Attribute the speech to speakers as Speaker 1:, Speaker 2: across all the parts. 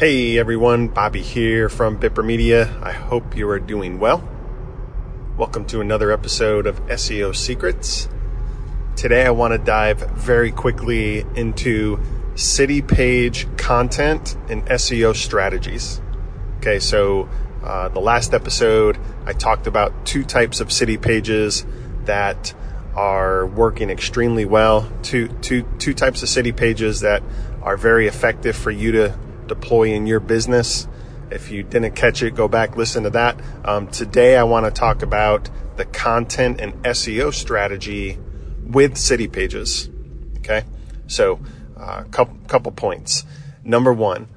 Speaker 1: Hey everyone, Bobby here from Bipper Media. I hope you are doing well. Welcome to another episode of SEO Secrets. Today I want to dive very quickly into city page content and SEO strategies. Okay, so uh, the last episode I talked about two types of city pages that are working extremely well. Two, two, two types of city pages that are very effective for you to deploy in your business. If you didn't catch it, go back, listen to that. Um, today, I want to talk about the content and SEO strategy with city pages. Okay. So, a uh, couple, couple points. Number one,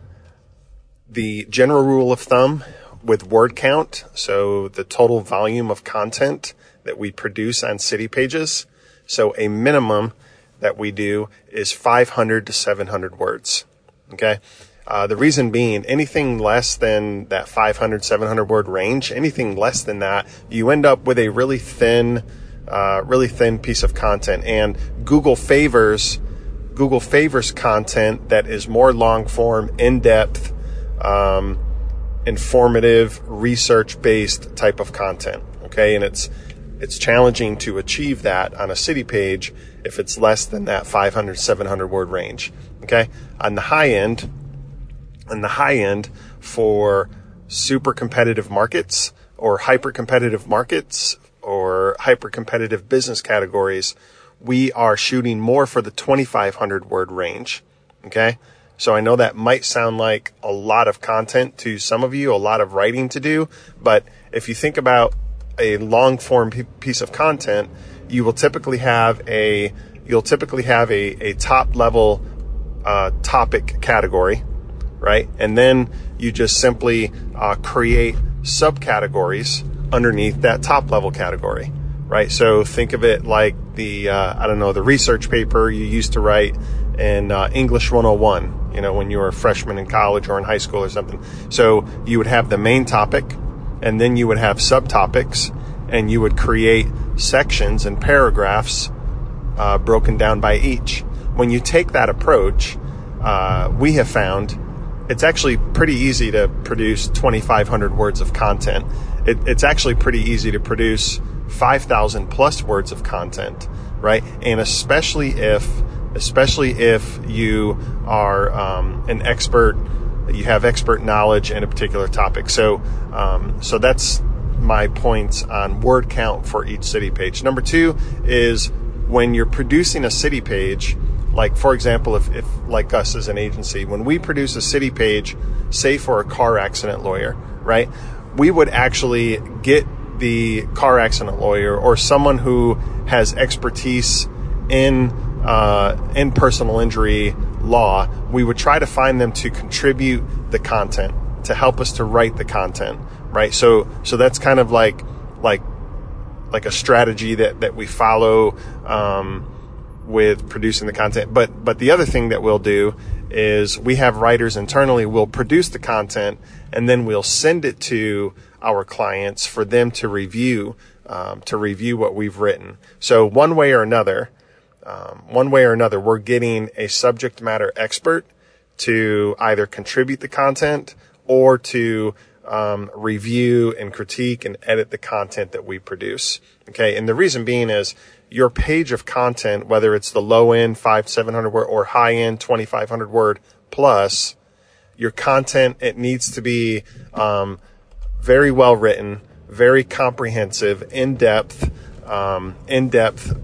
Speaker 1: the general rule of thumb with word count. So the total volume of content that we produce on city pages. So a minimum that we do is 500 to 700 words. Okay. Uh, the reason being, anything less than that 500, 700 word range, anything less than that, you end up with a really thin, uh, really thin piece of content. And Google favors, Google favors content that is more long form, in depth, um, informative, research based type of content. Okay. And it's, it's challenging to achieve that on a city page if it's less than that 500, 700 word range. Okay. On the high end, on the high end for super competitive markets or hyper competitive markets or hyper competitive business categories, we are shooting more for the 2,500 word range. Okay. So I know that might sound like a lot of content to some of you, a lot of writing to do, but if you think about a long form piece of content, you will typically have a, you'll typically have a, a top level uh, topic category right? And then you just simply uh, create subcategories underneath that top level category, right? So think of it like the, uh, I don't know, the research paper you used to write in uh, English 101, you know, when you were a freshman in college or in high school or something. So you would have the main topic and then you would have subtopics and you would create sections and paragraphs uh, broken down by each. When you take that approach, uh, we have found it's actually pretty easy to produce 2,500 words of content. It, it's actually pretty easy to produce 5,000 plus words of content, right? And especially if, especially if you are um, an expert, you have expert knowledge in a particular topic. So, um, so that's my points on word count for each city page. Number two is when you're producing a city page, like, for example, if, if like us as an agency, when we produce a city page, say for a car accident lawyer, right? We would actually get the car accident lawyer or someone who has expertise in uh, in personal injury law. We would try to find them to contribute the content to help us to write the content, right? So so that's kind of like like like a strategy that that we follow. Um, with producing the content. But, but the other thing that we'll do is we have writers internally, we'll produce the content and then we'll send it to our clients for them to review, um, to review what we've written. So one way or another, um, one way or another, we're getting a subject matter expert to either contribute the content or to um, review and critique and edit the content that we produce. Okay, and the reason being is your page of content, whether it's the low end five, 700 word or high end 2,500 word plus, your content, it needs to be, um, very well written, very comprehensive, in depth, um, in depth,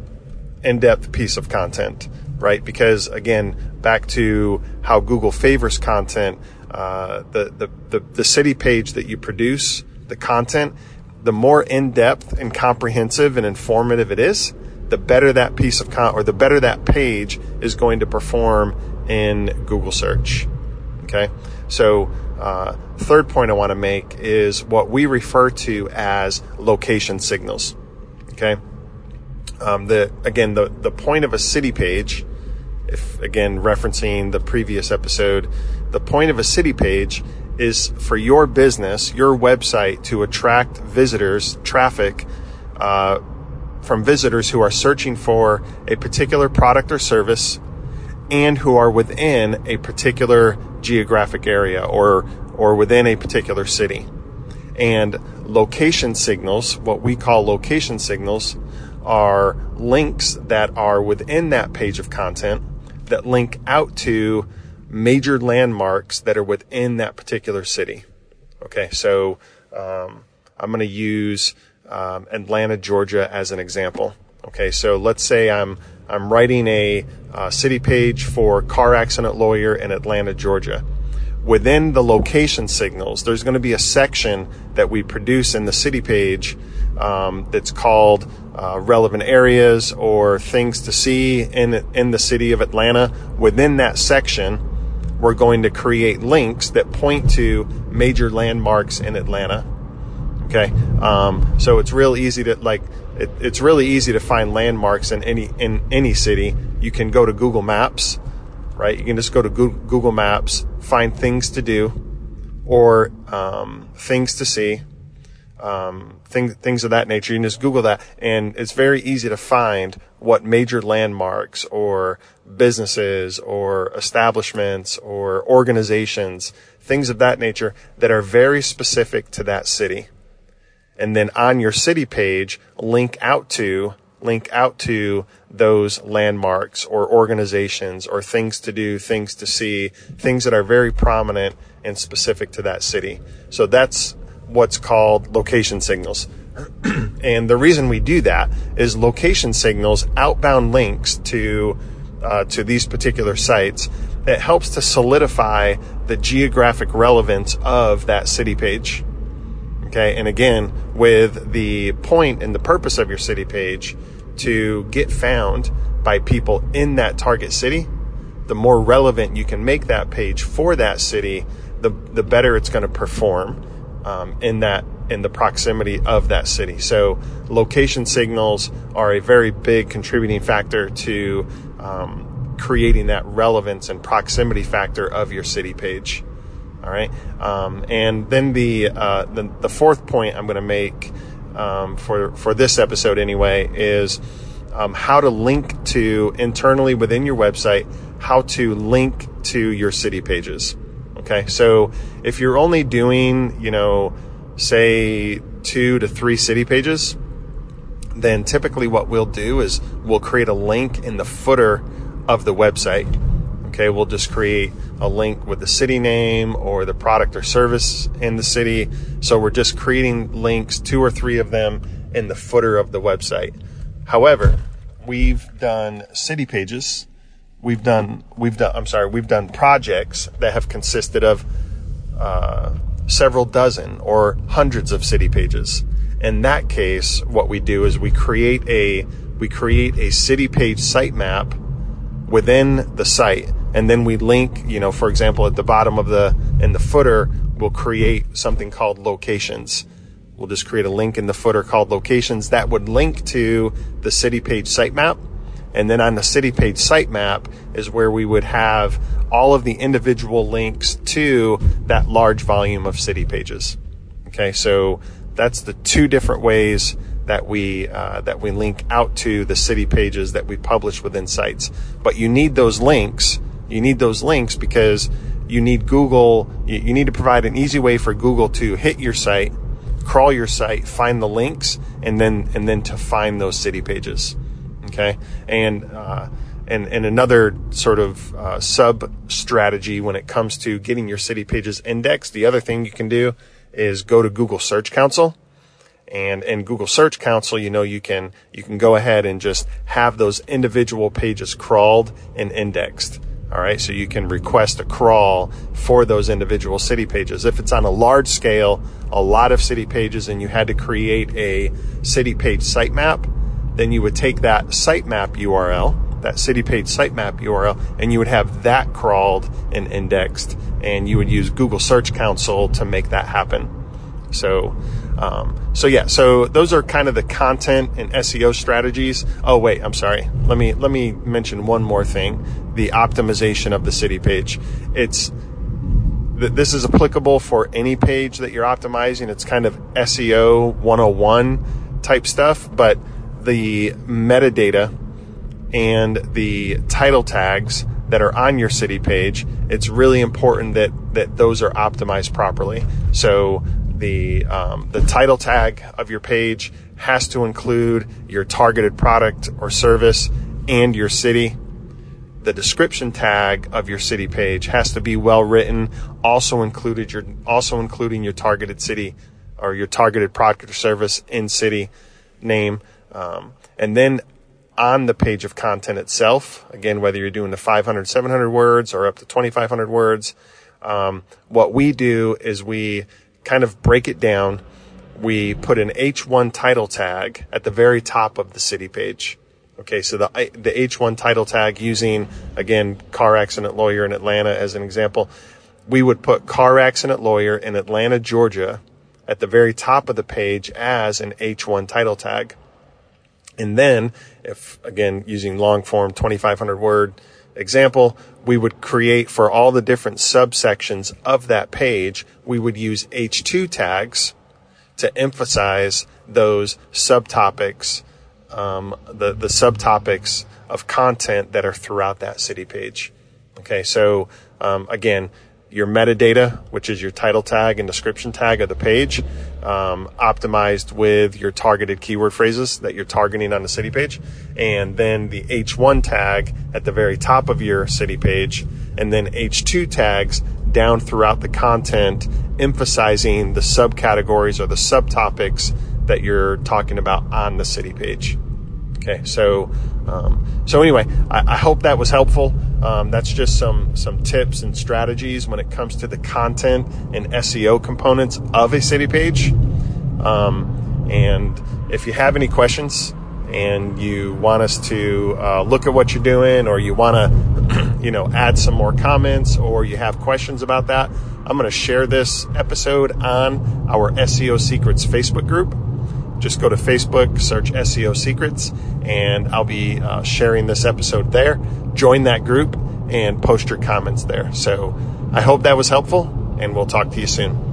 Speaker 1: in depth piece of content, right? Because again, back to how Google favors content, uh, the, the, the, the city page that you produce, the content, the more in depth and comprehensive and informative it is, the better that piece of content or the better that page is going to perform in Google search. Okay. So, uh, third point I want to make is what we refer to as location signals. Okay. Um, the, again, the, the point of a city page, if again, referencing the previous episode, the point of a city page is for your business, your website to attract visitors, traffic, uh, from visitors who are searching for a particular product or service and who are within a particular geographic area or or within a particular city. And location signals, what we call location signals, are links that are within that page of content that link out to major landmarks that are within that particular city. Okay, so um, I'm going to use um, Atlanta, Georgia as an example. Okay, so let's say I'm I'm writing a uh, city page for car accident lawyer in Atlanta, Georgia. Within the location signals, there's going to be a section that we produce in the city page um, that's called uh, relevant areas or things to see in in the city of Atlanta. Within that section, we're going to create links that point to major landmarks in Atlanta. Okay, um, so it's real easy to like. It, it's really easy to find landmarks in any in any city. You can go to Google Maps, right? You can just go to Google Maps, find things to do, or um, things to see, um, things things of that nature. You can just Google that, and it's very easy to find what major landmarks or businesses or establishments or organizations, things of that nature that are very specific to that city and then on your city page, link out to link out to those landmarks or organizations or things to do, things to see, things that are very prominent and specific to that city. So that's what's called location signals. and the reason we do that is location signals outbound links to uh, to these particular sites that helps to solidify the geographic relevance of that city page. Okay. And again, with the point and the purpose of your city page to get found by people in that target city, the more relevant you can make that page for that city, the, the better it's going to perform um, in that in the proximity of that city. So location signals are a very big contributing factor to um, creating that relevance and proximity factor of your city page. All right. Um, and then the, uh, the, the fourth point I'm going to make um, for for this episode anyway is um, how to link to internally within your website how to link to your city pages. Okay. So if you're only doing you know say two to three city pages, then typically what we'll do is we'll create a link in the footer of the website Okay, we'll just create a link with the city name or the product or service in the city. So we're just creating links, two or three of them in the footer of the website. However, we've done city pages. We've done, we've done, I'm sorry, we've done projects that have consisted of uh, several dozen or hundreds of city pages. In that case, what we do is we create a, we create a city page sitemap within the site and then we link, you know, for example, at the bottom of the, in the footer, we'll create something called locations. We'll just create a link in the footer called locations that would link to the city page sitemap. And then on the city page sitemap is where we would have all of the individual links to that large volume of city pages. Okay, so that's the two different ways that we uh, that we link out to the city pages that we publish within sites. But you need those links you need those links because you need Google, you need to provide an easy way for Google to hit your site, crawl your site, find the links, and then, and then to find those city pages. Okay. And, uh, and, and another sort of uh, sub strategy when it comes to getting your city pages indexed. The other thing you can do is go to Google Search Console and in Google Search Console, you know, you can, you can go ahead and just have those individual pages crawled and indexed. All right. So you can request a crawl for those individual city pages. If it's on a large scale, a lot of city pages and you had to create a city page sitemap, then you would take that sitemap URL, that city page sitemap URL, and you would have that crawled and indexed and you would use Google Search Console to make that happen. So, um, so yeah, so those are kind of the content and SEO strategies. Oh wait, I'm sorry. Let me let me mention one more thing: the optimization of the city page. It's this is applicable for any page that you're optimizing. It's kind of SEO 101 type stuff, but the metadata and the title tags that are on your city page, it's really important that that those are optimized properly. So the um, the title tag of your page has to include your targeted product or service and your city. The description tag of your city page has to be well written, also included your also including your targeted city or your targeted product or service in city name. Um, and then on the page of content itself, again, whether you're doing the 500, 700 words or up to 2,500 words, um, what we do is we kind of break it down. We put an H1 title tag at the very top of the city page. Okay, so the the H1 title tag using again car accident lawyer in Atlanta as an example, we would put car accident lawyer in Atlanta, Georgia, at the very top of the page as an H1 title tag. And then, if again using long form 2,500 word example, we would create for all the different subsections of that page, we would use H2 tags to emphasize those subtopics, um, the, the subtopics of content that are throughout that city page. Okay, so um, again, your metadata, which is your title tag and description tag of the page, um, optimized with your targeted keyword phrases that you're targeting on the city page, and then the H1 tag at the very top of your city page, and then H2 tags down throughout the content, emphasizing the subcategories or the subtopics that you're talking about on the city page. Okay, so um, so anyway, I, I, hope that was helpful. Um, that's just some some tips and strategies when it comes to the content and SEO components of a city page. Um, and if you have any questions and you want us to uh, look at what you're doing, or you want to, you know, add some more comments, or you have questions about that, I'm going to share this episode on our SEO Secrets Facebook group just go to Facebook, search SEO Secrets, and I'll be uh, sharing this episode there. Join that group and post your comments there. So I hope that was helpful, and we'll talk to you soon.